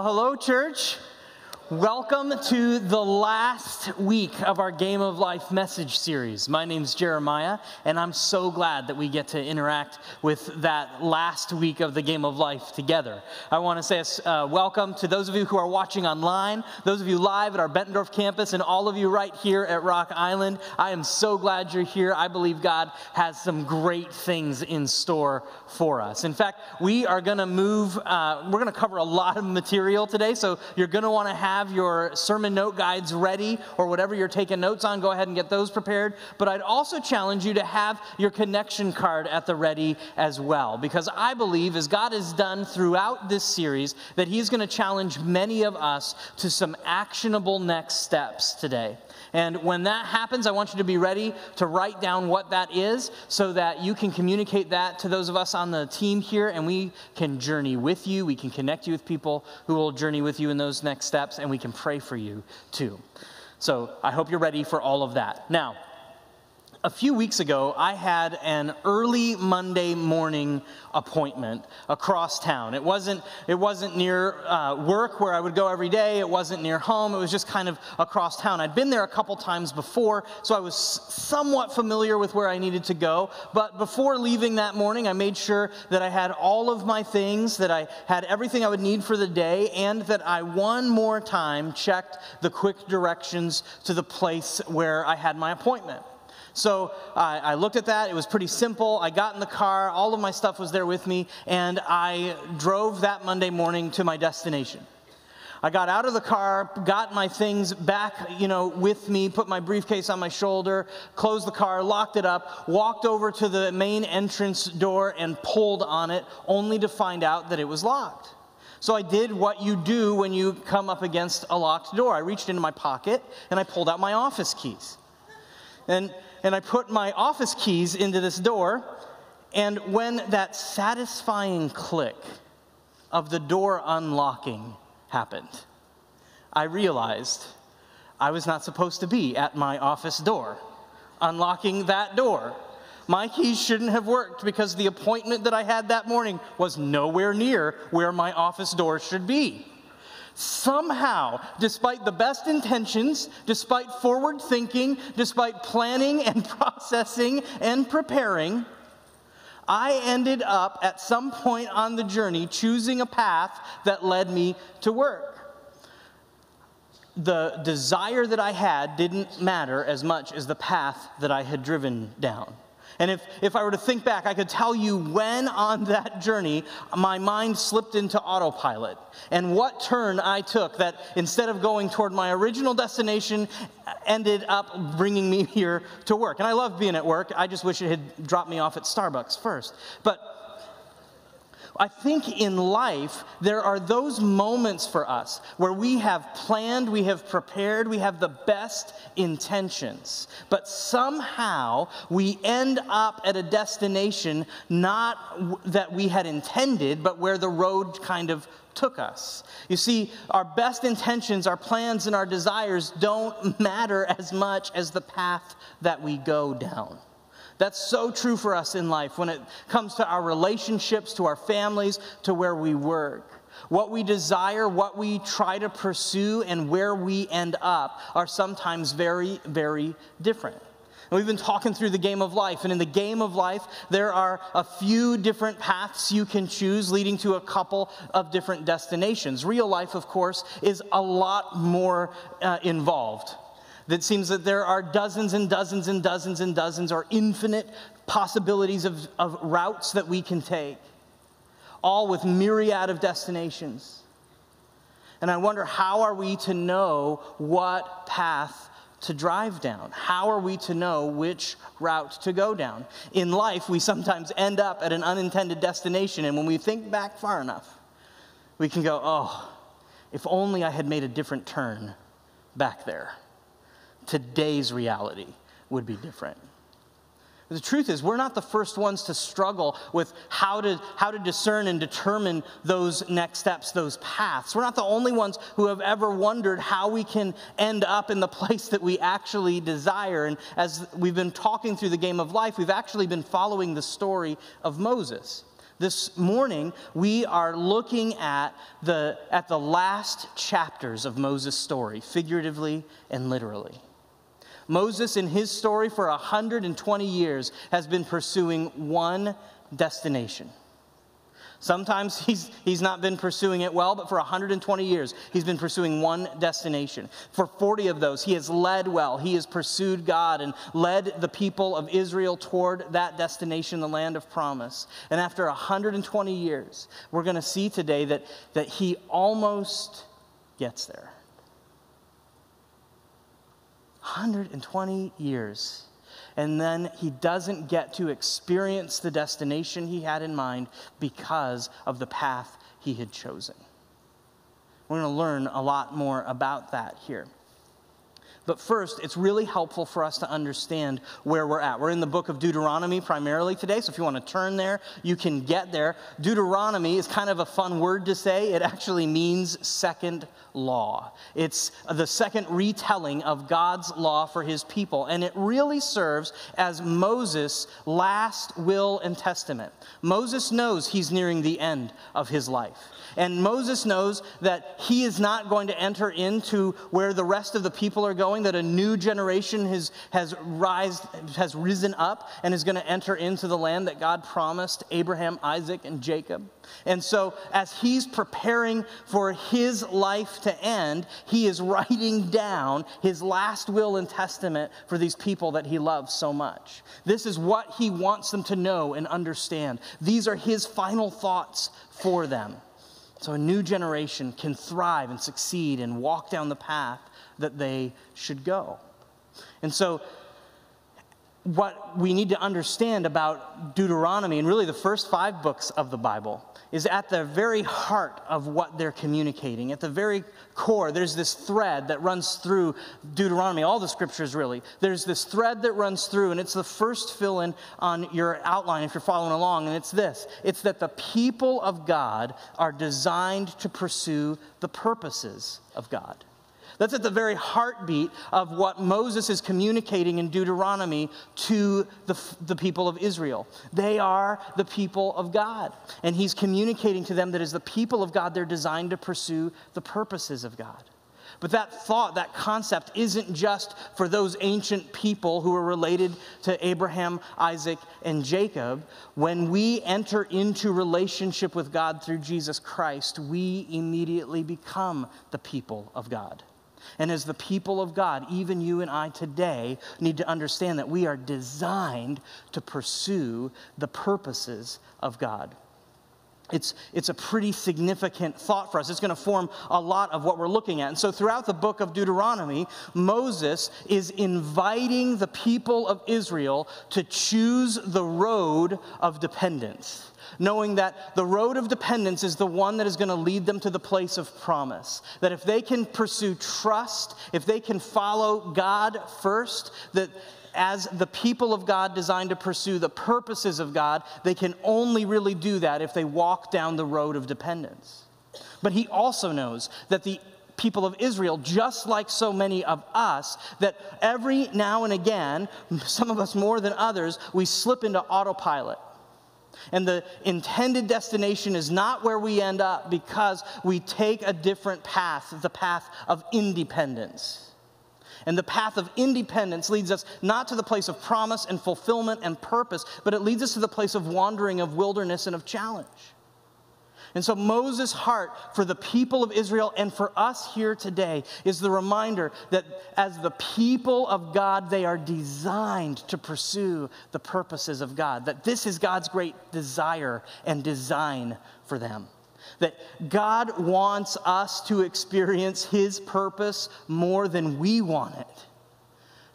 Hello, church. Welcome to the last week of our Game of Life message series. My name's Jeremiah, and I'm so glad that we get to interact with that last week of the Game of Life together. I want to say uh, welcome to those of you who are watching online, those of you live at our Bettendorf campus, and all of you right here at Rock Island. I am so glad you're here. I believe God has some great things in store for us. In fact, we are going to move, uh, we're going to cover a lot of material today, so you're going to want to have your sermon note guides ready or whatever you're taking notes on, go ahead and get those prepared. But I'd also challenge you to have your connection card at the ready as well, because I believe, as God has done throughout this series, that He's going to challenge many of us to some actionable next steps today. And when that happens, I want you to be ready to write down what that is so that you can communicate that to those of us on the team here and we can journey with you. We can connect you with people who will journey with you in those next steps and we can pray for you too. So I hope you're ready for all of that. Now, a few weeks ago, I had an early Monday morning appointment across town. It wasn't, it wasn't near uh, work where I would go every day, it wasn't near home, it was just kind of across town. I'd been there a couple times before, so I was somewhat familiar with where I needed to go. But before leaving that morning, I made sure that I had all of my things, that I had everything I would need for the day, and that I one more time checked the quick directions to the place where I had my appointment. So I, I looked at that. It was pretty simple. I got in the car. All of my stuff was there with me. And I drove that Monday morning to my destination. I got out of the car, got my things back, you know, with me, put my briefcase on my shoulder, closed the car, locked it up, walked over to the main entrance door and pulled on it, only to find out that it was locked. So I did what you do when you come up against a locked door. I reached into my pocket and I pulled out my office keys. And and I put my office keys into this door. And when that satisfying click of the door unlocking happened, I realized I was not supposed to be at my office door, unlocking that door. My keys shouldn't have worked because the appointment that I had that morning was nowhere near where my office door should be. Somehow, despite the best intentions, despite forward thinking, despite planning and processing and preparing, I ended up at some point on the journey choosing a path that led me to work. The desire that I had didn't matter as much as the path that I had driven down. And if, if I were to think back, I could tell you when on that journey my mind slipped into autopilot and what turn I took that instead of going toward my original destination, ended up bringing me here to work. And I love being at work. I just wish it had dropped me off at Starbucks first. But I think in life, there are those moments for us where we have planned, we have prepared, we have the best intentions, but somehow we end up at a destination not that we had intended, but where the road kind of took us. You see, our best intentions, our plans, and our desires don't matter as much as the path that we go down. That's so true for us in life when it comes to our relationships, to our families, to where we work. What we desire, what we try to pursue, and where we end up are sometimes very, very different. And we've been talking through the game of life, and in the game of life, there are a few different paths you can choose leading to a couple of different destinations. Real life, of course, is a lot more uh, involved that seems that there are dozens and dozens and dozens and dozens or infinite possibilities of, of routes that we can take, all with myriad of destinations. And I wonder how are we to know what path to drive down? How are we to know which route to go down? In life, we sometimes end up at an unintended destination, and when we think back far enough, we can go, oh, if only I had made a different turn back there today's reality would be different. The truth is, we're not the first ones to struggle with how to, how to discern and determine those next steps, those paths. We're not the only ones who have ever wondered how we can end up in the place that we actually desire. And as we've been talking through the game of life, we've actually been following the story of Moses. This morning, we are looking at the, at the last chapters of Moses' story, figuratively and literally. Moses, in his story for 120 years, has been pursuing one destination Sometimes he's, he's not been pursuing it well, but for 120 years, he's been pursuing one destination. For 40 of those, he has led well. He has pursued God and led the people of Israel toward that destination, the land of promise. And after 120 years, we're going to see today that, that he almost gets there. 120 years and then he doesn't get to experience the destination he had in mind because of the path he had chosen. We're going to learn a lot more about that here. But first, it's really helpful for us to understand where we're at. We're in the book of Deuteronomy primarily today, so if you want to turn there, you can get there. Deuteronomy is kind of a fun word to say. It actually means second law. It's the second retelling of God's law for his people, and it really serves as Moses' last will and testament. Moses knows he's nearing the end of his life. And Moses knows that he is not going to enter into where the rest of the people are going, that a new generation has, has, rise, has risen up and is going to enter into the land that God promised Abraham, Isaac, and Jacob. And so, as he's preparing for his life to end, he is writing down his last will and testament for these people that he loves so much. This is what he wants them to know and understand. These are his final thoughts for them. So a new generation can thrive and succeed and walk down the path that they should go. And so, what we need to understand about Deuteronomy and really the first five books of the Bible is at the very heart of what they're communicating. At the very core, there's this thread that runs through Deuteronomy, all the scriptures really. There's this thread that runs through, and it's the first fill in on your outline if you're following along, and it's this it's that the people of God are designed to pursue the purposes of God. That's at the very heartbeat of what Moses is communicating in Deuteronomy to the, the people of Israel. They are the people of God. And he's communicating to them that as the people of God, they're designed to pursue the purposes of God. But that thought, that concept, isn't just for those ancient people who are related to Abraham, Isaac, and Jacob. When we enter into relationship with God through Jesus Christ, we immediately become the people of God. And as the people of God, even you and I today need to understand that we are designed to pursue the purposes of God. It's, it's a pretty significant thought for us. It's going to form a lot of what we're looking at. And so, throughout the book of Deuteronomy, Moses is inviting the people of Israel to choose the road of dependence knowing that the road of dependence is the one that is going to lead them to the place of promise. That if they can pursue trust, if they can follow God first, that as the people of God designed to pursue the purposes of God, they can only really do that if they walk down the road of dependence. But he also knows that the people of Israel, just like so many of us, that every now and again, some of us more than others, we slip into autopilot. And the intended destination is not where we end up because we take a different path, the path of independence. And the path of independence leads us not to the place of promise and fulfillment and purpose, but it leads us to the place of wandering, of wilderness, and of challenge. And so, Moses' heart for the people of Israel and for us here today is the reminder that as the people of God, they are designed to pursue the purposes of God. That this is God's great desire and design for them. That God wants us to experience His purpose more than we want it.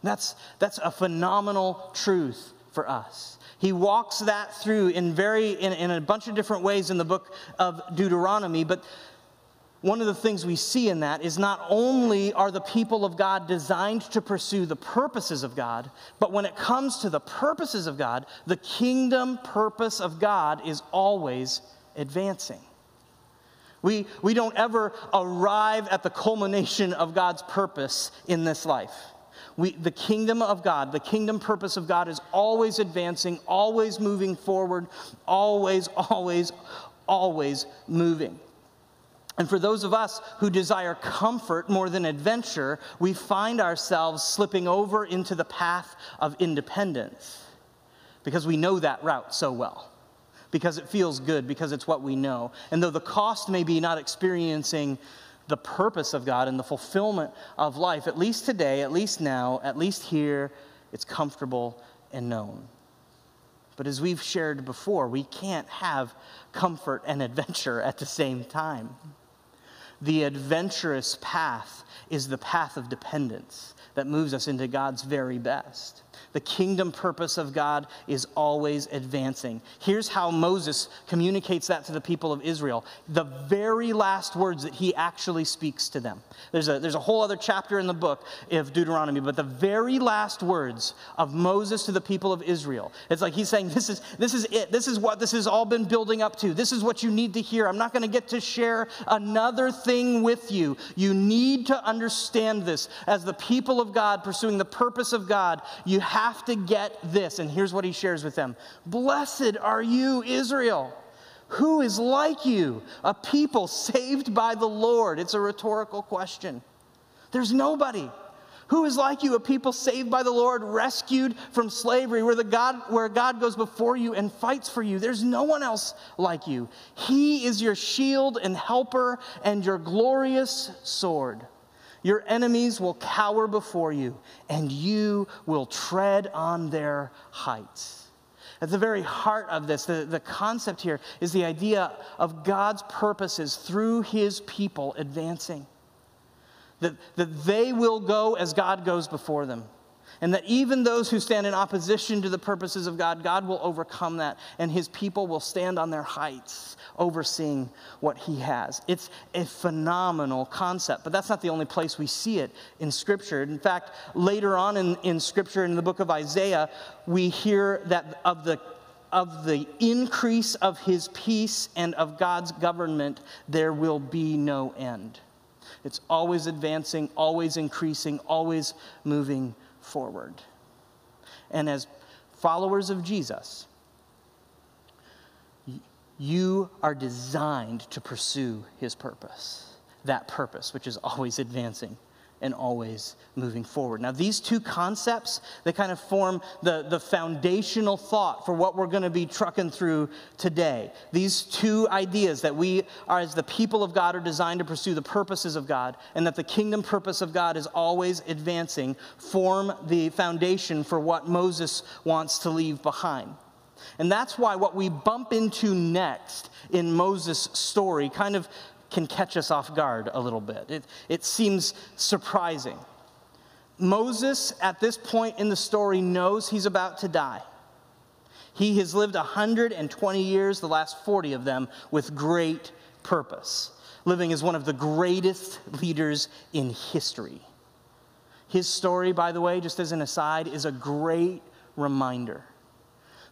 That's, that's a phenomenal truth for us. He walks that through in, very, in, in a bunch of different ways in the book of Deuteronomy, but one of the things we see in that is not only are the people of God designed to pursue the purposes of God, but when it comes to the purposes of God, the kingdom purpose of God is always advancing. We, we don't ever arrive at the culmination of God's purpose in this life. We, the kingdom of God, the kingdom purpose of God is always advancing, always moving forward, always, always, always moving. And for those of us who desire comfort more than adventure, we find ourselves slipping over into the path of independence because we know that route so well, because it feels good, because it's what we know. And though the cost may be not experiencing the purpose of God and the fulfillment of life, at least today, at least now, at least here, it's comfortable and known. But as we've shared before, we can't have comfort and adventure at the same time. The adventurous path is the path of dependence that moves us into God's very best. The kingdom purpose of God is always advancing. Here's how Moses communicates that to the people of Israel. The very last words that he actually speaks to them. There's a, there's a whole other chapter in the book of Deuteronomy, but the very last words of Moses to the people of Israel. It's like he's saying, This is, this is it. This is what this has all been building up to. This is what you need to hear. I'm not going to get to share another thing with you. You need to understand this. As the people of God pursuing the purpose of God, you have to get this. And here's what he shares with them Blessed are you, Israel. Who is like you, a people saved by the Lord? It's a rhetorical question. There's nobody. Who is like you, a people saved by the Lord, rescued from slavery, where, the God, where God goes before you and fights for you? There's no one else like you. He is your shield and helper and your glorious sword. Your enemies will cower before you, and you will tread on their heights. At the very heart of this, the, the concept here is the idea of God's purposes through his people advancing. That, that they will go as God goes before them. And that even those who stand in opposition to the purposes of God, God will overcome that, and his people will stand on their heights, overseeing what he has. It's a phenomenal concept, but that's not the only place we see it in Scripture. In fact, later on in, in Scripture, in the book of Isaiah, we hear that of the of the increase of his peace and of God's government, there will be no end. It's always advancing, always increasing, always moving forward. And as followers of Jesus, you are designed to pursue his purpose. That purpose, which is always advancing and always moving forward. Now, these two concepts, they kind of form the, the foundational thought for what we're going to be trucking through today. These two ideas that we are, as the people of God, are designed to pursue the purposes of God, and that the kingdom purpose of God is always advancing, form the foundation for what Moses wants to leave behind. And that's why what we bump into next in Moses' story kind of can catch us off guard a little bit. It, it seems surprising. Moses, at this point in the story, knows he's about to die. He has lived 120 years, the last 40 of them, with great purpose, living as one of the greatest leaders in history. His story, by the way, just as an aside, is a great reminder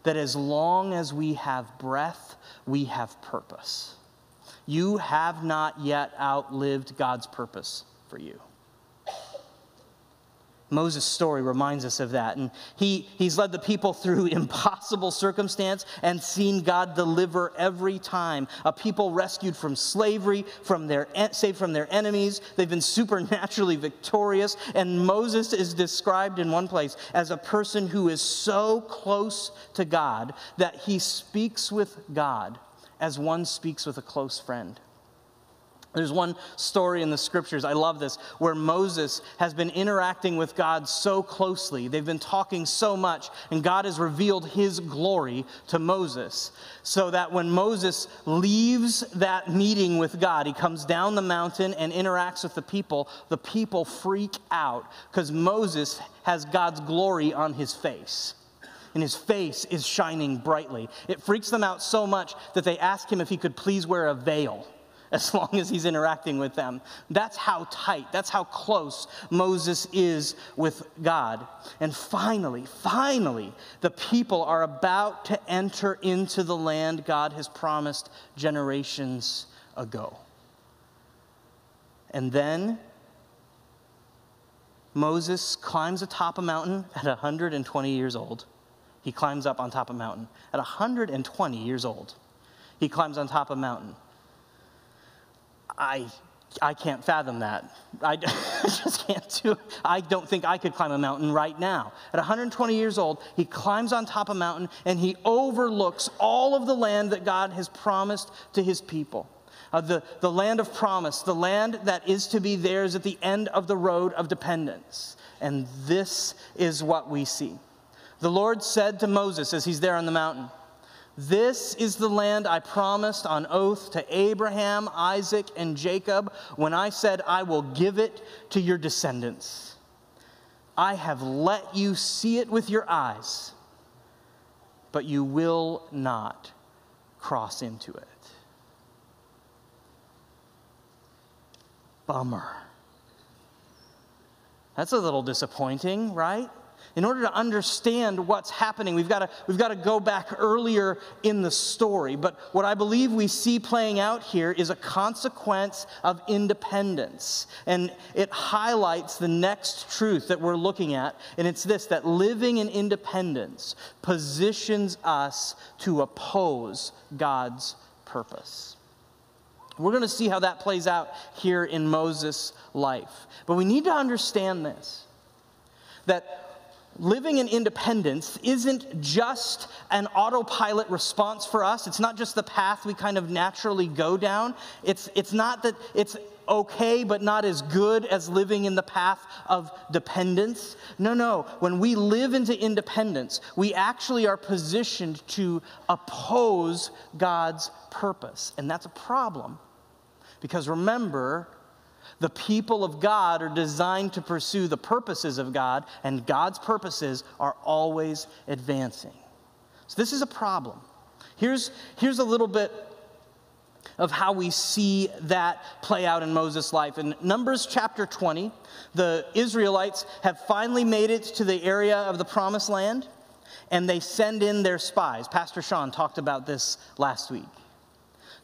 that as long as we have breath, we have purpose. You have not yet outlived God's purpose for you. Moses' story reminds us of that. And he, he's led the people through impossible circumstance and seen God deliver every time. A people rescued from slavery, from their, saved from their enemies. They've been supernaturally victorious. And Moses is described in one place as a person who is so close to God that he speaks with God as one speaks with a close friend. There's one story in the scriptures, I love this, where Moses has been interacting with God so closely. They've been talking so much, and God has revealed his glory to Moses. So that when Moses leaves that meeting with God, he comes down the mountain and interacts with the people, the people freak out because Moses has God's glory on his face and his face is shining brightly. It freaks them out so much that they ask him if he could please wear a veil as long as he's interacting with them. That's how tight, that's how close Moses is with God. And finally, finally, the people are about to enter into the land God has promised generations ago. And then Moses climbs atop a mountain at 120 years old. He climbs up on top of a mountain at 120 years old. He climbs on top of a mountain. I, I can't fathom that. I just can't do it. I don't think I could climb a mountain right now. At 120 years old, he climbs on top of a mountain and he overlooks all of the land that God has promised to his people. Uh, the, the land of promise, the land that is to be theirs at the end of the road of dependence. And this is what we see. The Lord said to Moses as he's there on the mountain, This is the land I promised on oath to Abraham, Isaac, and Jacob when I said, I will give it to your descendants. I have let you see it with your eyes, but you will not cross into it. Bummer. That's a little disappointing, right? In order to understand what's happening, we've got, to, we've got to go back earlier in the story. But what I believe we see playing out here is a consequence of independence. And it highlights the next truth that we're looking at. And it's this that living in independence positions us to oppose God's purpose. We're going to see how that plays out here in Moses' life. But we need to understand this that living in independence isn't just an autopilot response for us. It's not just the path we kind of naturally go down. It's, it's not that it's okay but not as good as living in the path of dependence. No, no. When we live into independence, we actually are positioned to oppose God's purpose. And that's a problem. Because remember, the people of God are designed to pursue the purposes of God, and God's purposes are always advancing. So, this is a problem. Here's, here's a little bit of how we see that play out in Moses' life. In Numbers chapter 20, the Israelites have finally made it to the area of the promised land, and they send in their spies. Pastor Sean talked about this last week.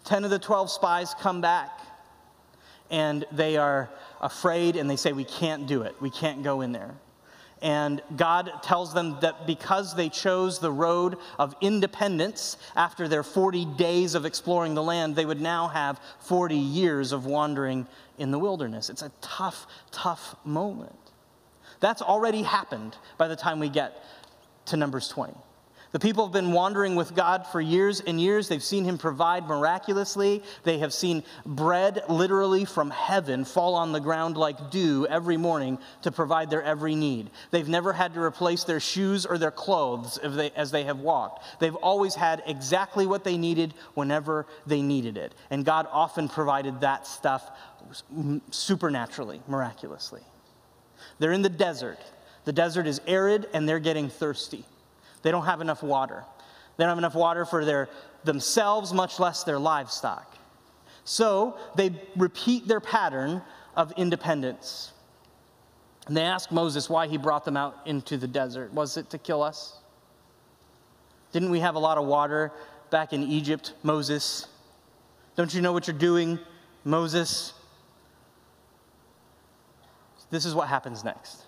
Ten of the 12 spies come back and they are afraid and they say, We can't do it. We can't go in there. And God tells them that because they chose the road of independence after their 40 days of exploring the land, they would now have 40 years of wandering in the wilderness. It's a tough, tough moment. That's already happened by the time we get to Numbers 20. The people have been wandering with God for years and years. They've seen Him provide miraculously. They have seen bread literally from heaven fall on the ground like dew every morning to provide their every need. They've never had to replace their shoes or their clothes they, as they have walked. They've always had exactly what they needed whenever they needed it. And God often provided that stuff supernaturally, miraculously. They're in the desert. The desert is arid and they're getting thirsty. They don't have enough water. They don't have enough water for their, themselves, much less their livestock. So they repeat their pattern of independence. And they ask Moses why he brought them out into the desert. Was it to kill us? Didn't we have a lot of water back in Egypt, Moses? Don't you know what you're doing, Moses? This is what happens next.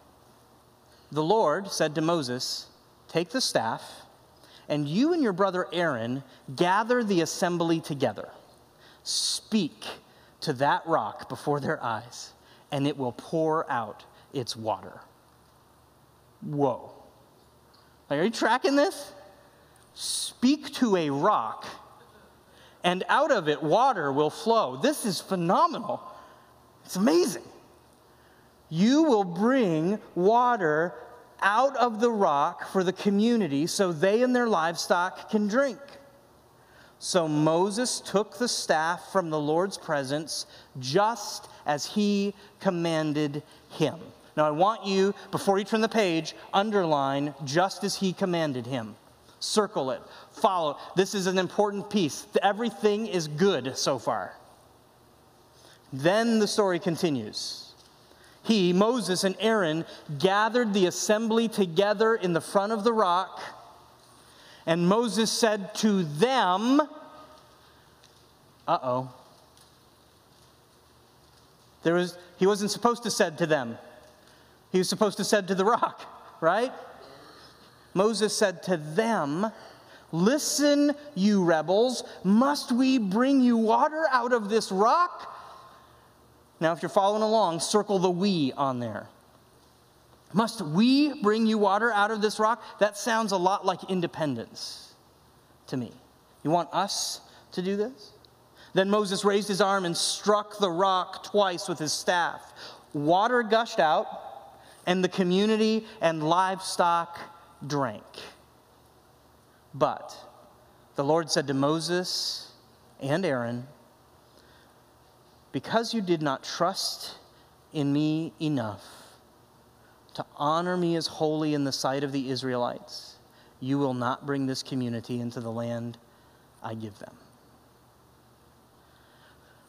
The Lord said to Moses, Take the staff, and you and your brother Aaron gather the assembly together. Speak to that rock before their eyes, and it will pour out its water. Whoa. Are you tracking this? Speak to a rock, and out of it water will flow. This is phenomenal. It's amazing. You will bring water out of the rock for the community so they and their livestock can drink. So Moses took the staff from the Lord's presence just as he commanded him. Now, I want you, before you turn the page, underline just as he commanded him. Circle it, follow. This is an important piece. Everything is good so far. Then the story continues he, Moses, and Aaron gathered the assembly together in the front of the rock. And Moses said to them, Uh oh. There was, he wasn't supposed to said to them. He was supposed to said to the rock, right? Moses said to them, Listen, you rebels, must we bring you water out of this rock? Now, if you're following along, circle the we on there. Must we bring you water out of this rock? That sounds a lot like independence to me. You want us to do this? Then Moses raised his arm and struck the rock twice with his staff. Water gushed out, and the community and livestock drank. But the Lord said to Moses and Aaron, Because you did not trust in me enough to honor me as holy in the sight of the Israelites, you will not bring this community into the land I give them.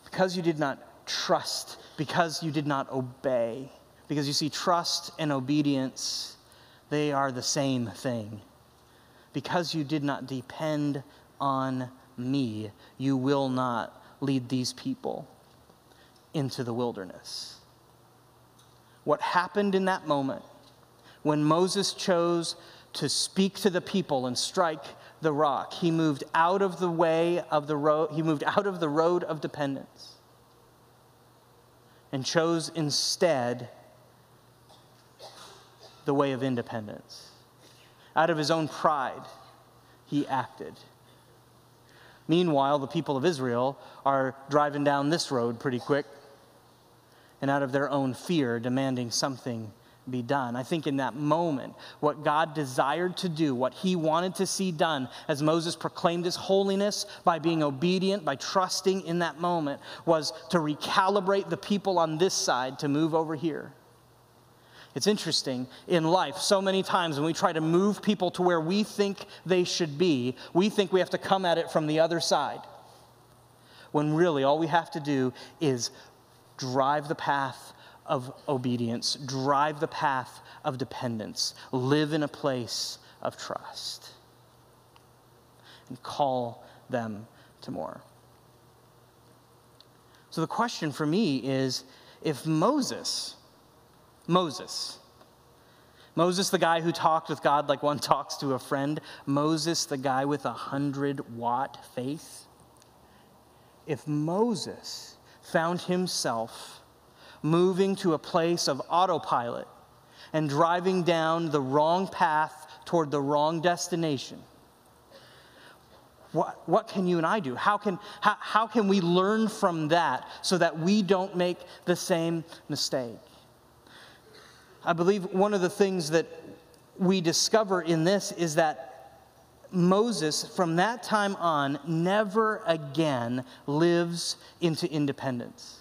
Because you did not trust, because you did not obey, because you see, trust and obedience, they are the same thing because you did not depend on me, you will not lead these people into the wilderness. What happened in that moment when Moses chose to speak to the people and strike the rock, he moved out of the way of the road, he moved out of the road of dependence and chose instead the way of independence. Out of his own pride, he acted. Meanwhile, the people of Israel are driving down this road pretty quick and out of their own fear demanding something be done. I think in that moment, what God desired to do, what he wanted to see done as Moses proclaimed his holiness by being obedient, by trusting in that moment, was to recalibrate the people on this side to move over here. It's interesting in life, so many times when we try to move people to where we think they should be, we think we have to come at it from the other side. When really all we have to do is drive the path of obedience, drive the path of dependence, live in a place of trust, and call them to more. So the question for me is if Moses, Moses. Moses, the guy who talked with God like one talks to a friend. Moses, the guy with a hundred watt faith. If Moses found himself moving to a place of autopilot and driving down the wrong path toward the wrong destination, what, what can you and I do? How can, how, how can we learn from that so that we don't make the same mistake? I believe one of the things that we discover in this is that Moses, from that time on, never again lives into independence.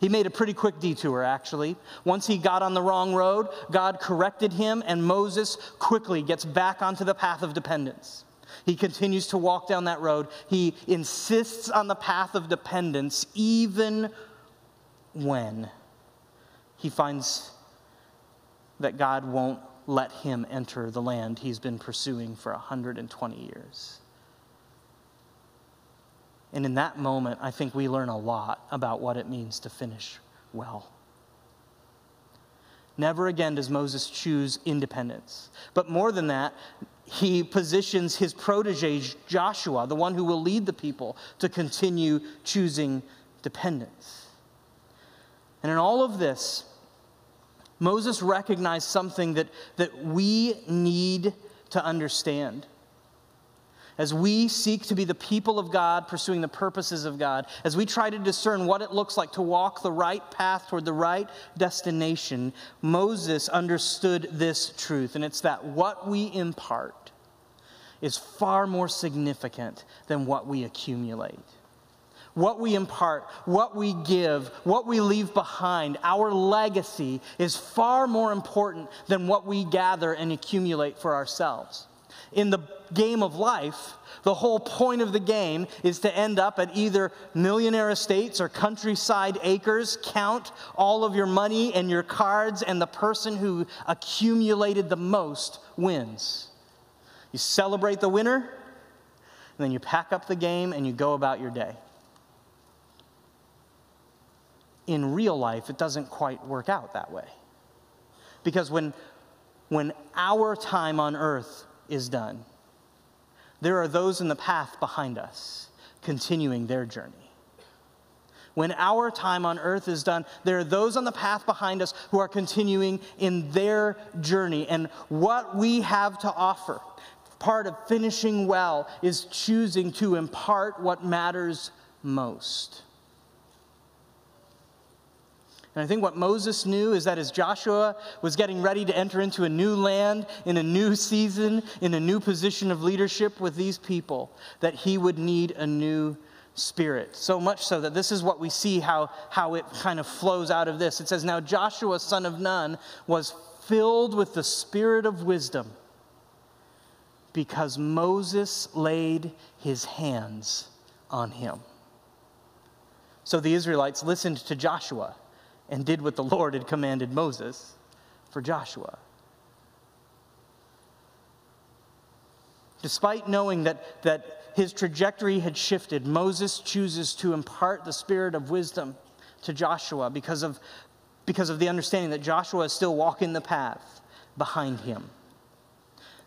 He made a pretty quick detour, actually. Once he got on the wrong road, God corrected him, and Moses quickly gets back onto the path of dependence. He continues to walk down that road. He insists on the path of dependence, even when he finds that God won't let him enter the land he's been pursuing for 120 years. And in that moment, I think we learn a lot about what it means to finish well. Never again does Moses choose independence. But more than that, he positions his protege, Joshua, the one who will lead the people, to continue choosing dependence. And in all of this, Moses recognized something that, that we need to understand. As we seek to be the people of God, pursuing the purposes of God, as we try to discern what it looks like to walk the right path toward the right destination, Moses understood this truth, and it's that what we impart is far more significant than what we accumulate what we impart, what we give, what we leave behind, our legacy is far more important than what we gather and accumulate for ourselves. In the game of life, the whole point of the game is to end up at either millionaire estates or countryside acres, count all of your money and your cards, and the person who accumulated the most wins. You celebrate the winner, and then you pack up the game and you go about your day. In real life, it doesn't quite work out that way. Because when, when our time on earth is done, there are those in the path behind us continuing their journey. When our time on earth is done, there are those on the path behind us who are continuing in their journey. And what we have to offer, part of finishing well, is choosing to impart what matters most. And I think what Moses knew is that as Joshua was getting ready to enter into a new land, in a new season, in a new position of leadership with these people, that he would need a new spirit. So much so that this is what we see how, how it kind of flows out of this. It says, Now Joshua, son of Nun, was filled with the spirit of wisdom because Moses laid his hands on him. So the Israelites listened to Joshua and did what the Lord had commanded Moses for Joshua. Despite knowing that, that his trajectory had shifted, Moses chooses to impart the spirit of wisdom to Joshua because of, because of the understanding that Joshua is still walking the path behind him.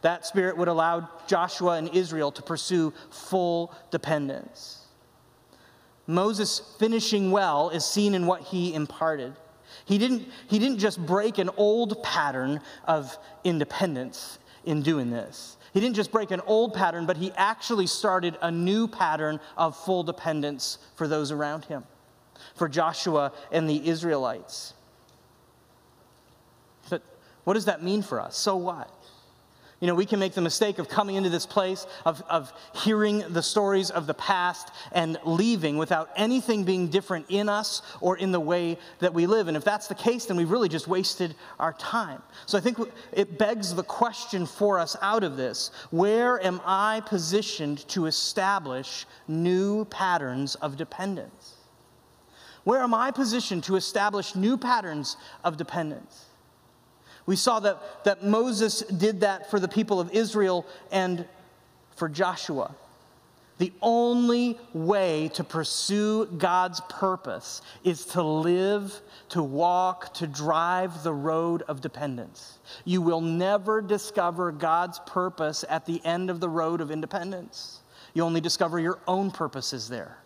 That spirit would allow Joshua and Israel to pursue full dependence. Moses finishing well is seen in what he imparted. He didn't, he didn't just break an old pattern of independence in doing this. He didn't just break an old pattern, but he actually started a new pattern of full dependence for those around him, for Joshua and the Israelites. But what does that mean for us? So what? You know, we can make the mistake of coming into this place, of, of hearing the stories of the past and leaving without anything being different in us or in the way that we live. And if that's the case, then we've really just wasted our time. So I think it begs the question for us out of this where am I positioned to establish new patterns of dependence? Where am I positioned to establish new patterns of dependence? We saw that, that Moses did that for the people of Israel and for Joshua. The only way to pursue God's purpose is to live, to walk, to drive the road of dependence. You will never discover God's purpose at the end of the road of independence. You only discover your own purposes there.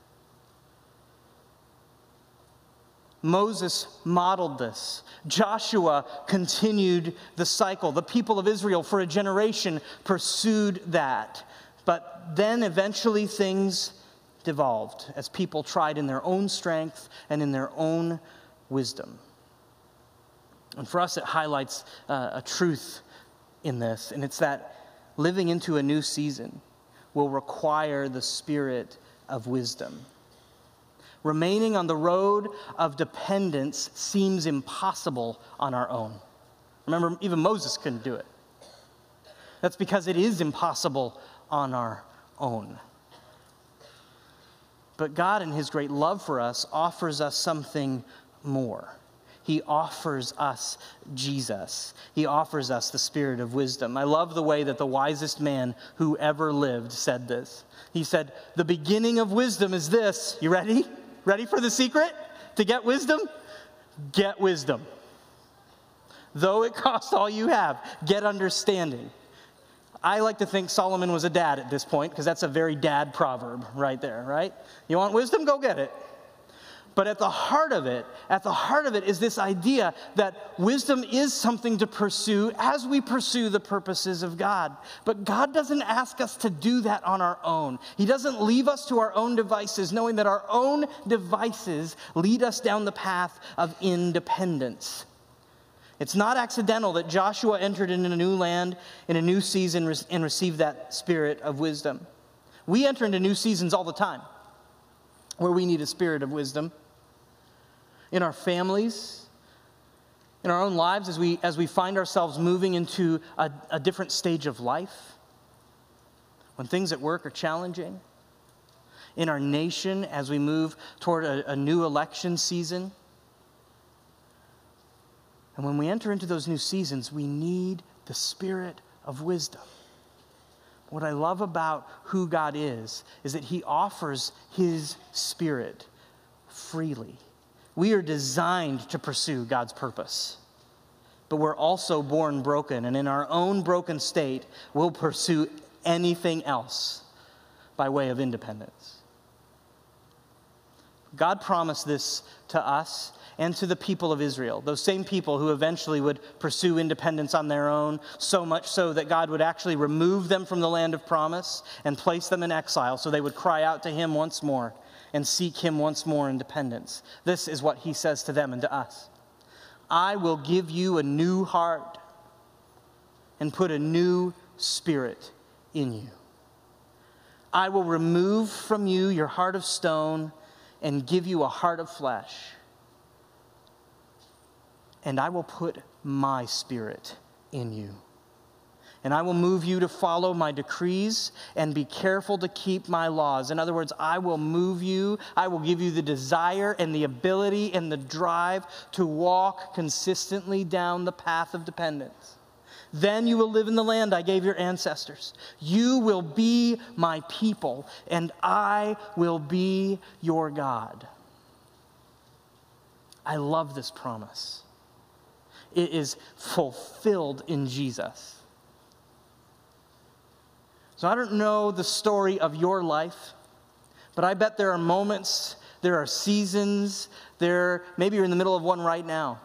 Moses modeled this. Joshua continued the cycle. The people of Israel, for a generation, pursued that. But then eventually things devolved as people tried in their own strength and in their own wisdom. And for us, it highlights uh, a truth in this, and it's that living into a new season will require the spirit of wisdom. Remaining on the road of dependence seems impossible on our own. Remember, even Moses couldn't do it. That's because it is impossible on our own. But God, in His great love for us, offers us something more. He offers us Jesus. He offers us the spirit of wisdom. I love the way that the wisest man who ever lived said this. He said, The beginning of wisdom is this. You ready? Ready for the secret to get wisdom? Get wisdom. Though it costs all you have, get understanding. I like to think Solomon was a dad at this point because that's a very dad proverb right there, right? You want wisdom? Go get it. But at the heart of it, at the heart of it is this idea that wisdom is something to pursue as we pursue the purposes of God. But God doesn't ask us to do that on our own. He doesn't leave us to our own devices, knowing that our own devices lead us down the path of independence. It's not accidental that Joshua entered into a new land in a new season and received that spirit of wisdom. We enter into new seasons all the time where we need a spirit of wisdom in our families, in our own lives as we, as we find ourselves moving into a, a different stage of life, when things at work are challenging, in our nation as we move toward a, a new election season. And when we enter into those new seasons, we need the spirit of wisdom. What I love about who God is, is that He offers His Spirit freely. We are designed to pursue God's purpose. but we're also born broken. And in our own broken state, we'll pursue anything else by way of independence. God promised this to us and to the people of Israel, those same people who eventually would pursue independence on their own, so much so that God would actually remove them from the land of promise and place them in exile so they would cry out to Him once more and seek Him once more in dependence. This is what He says to them and to us I will give you a new heart and put a new spirit in you. I will remove from you your heart of stone and give you a heart of flesh. And I will put my spirit in you. And I will move you to follow my decrees and be careful to keep my laws. In other words, I will move you, I will give you the desire and the ability and the drive to walk consistently down the path of dependence. Then you will live in the land I gave your ancestors. You will be my people, and I will be your God. I love this promise. It is fulfilled in Jesus. So I don't know the story of your life, but I bet there are moments, there are seasons, there maybe you're in the middle of one right now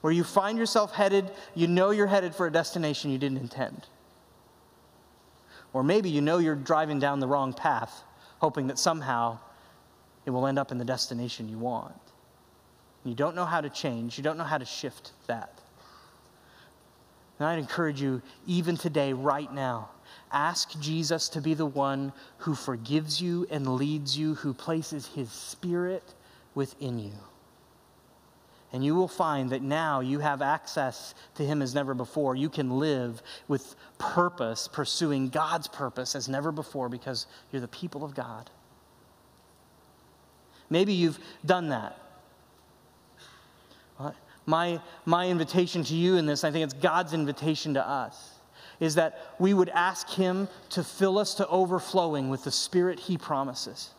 where you find yourself headed, you know you're headed for a destination you didn't intend. Or maybe you know you're driving down the wrong path, hoping that somehow it will end up in the destination you want. You don't know how to change, you don't know how to shift that. And I'd encourage you, even today, right now, ask Jesus to be the one who forgives you and leads you, who places his spirit within you. And you will find that now you have access to Him as never before. You can live with purpose, pursuing God's purpose as never before because you're the people of God. Maybe you've done that. My, my invitation to you in this, I think it's God's invitation to us, is that we would ask Him to fill us to overflowing with the Spirit He promises.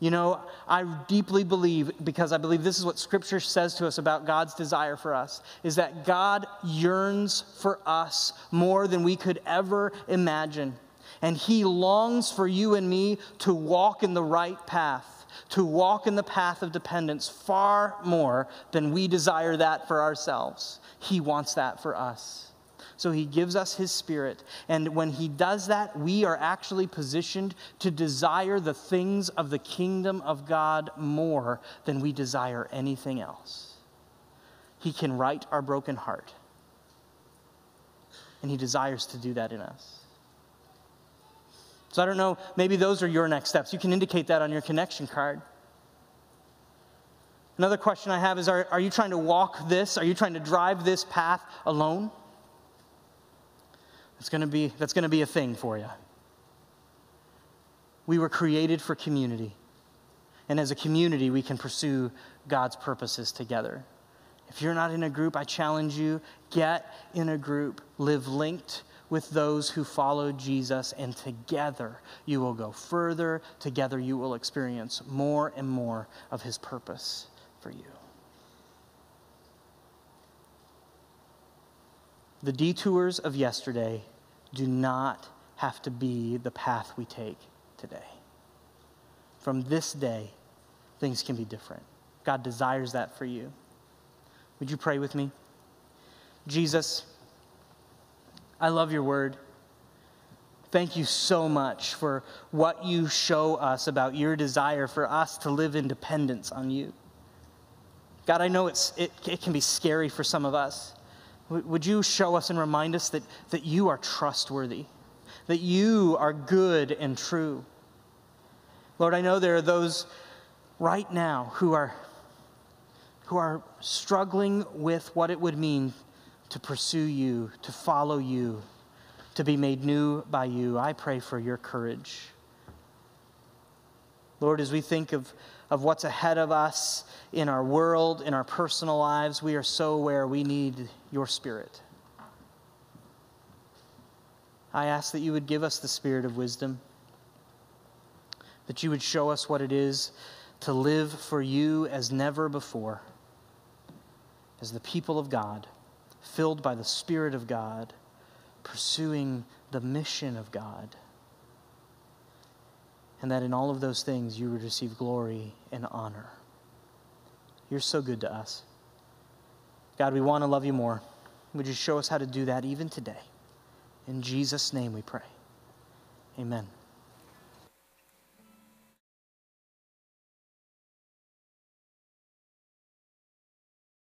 You know, I deeply believe, because I believe this is what Scripture says to us about God's desire for us, is that God yearns for us more than we could ever imagine. And He longs for you and me to walk in the right path, to walk in the path of dependence far more than we desire that for ourselves. He wants that for us. So he gives us his spirit. And when he does that, we are actually positioned to desire the things of the kingdom of God more than we desire anything else. He can right our broken heart. And he desires to do that in us. So I don't know, maybe those are your next steps. You can indicate that on your connection card. Another question I have is are, are you trying to walk this? Are you trying to drive this path alone? That's going to be, that's going to be a thing for you. We were created for community. And as a community, we can pursue God's purposes together. If you're not in a group, I challenge you get in a group, live linked with those who follow Jesus, and together you will go further. Together you will experience more and more of his purpose for you. The detours of yesterday do not have to be the path we take today. From this day, things can be different. God desires that for you. Would you pray with me? Jesus, I love your word. Thank you so much for what you show us about your desire for us to live in dependence on you. God, I know it's, it, it can be scary for some of us. Would you show us and remind us that, that you are trustworthy, that you are good and true? Lord, I know there are those right now who are, who are struggling with what it would mean to pursue you, to follow you, to be made new by you. I pray for your courage. Lord, as we think of of what's ahead of us in our world, in our personal lives, we are so aware we need your spirit. I ask that you would give us the spirit of wisdom, that you would show us what it is to live for you as never before, as the people of God, filled by the Spirit of God, pursuing the mission of God. And that in all of those things you would receive glory and honor. You're so good to us. God, we want to love you more. Would you show us how to do that even today? In Jesus' name we pray. Amen.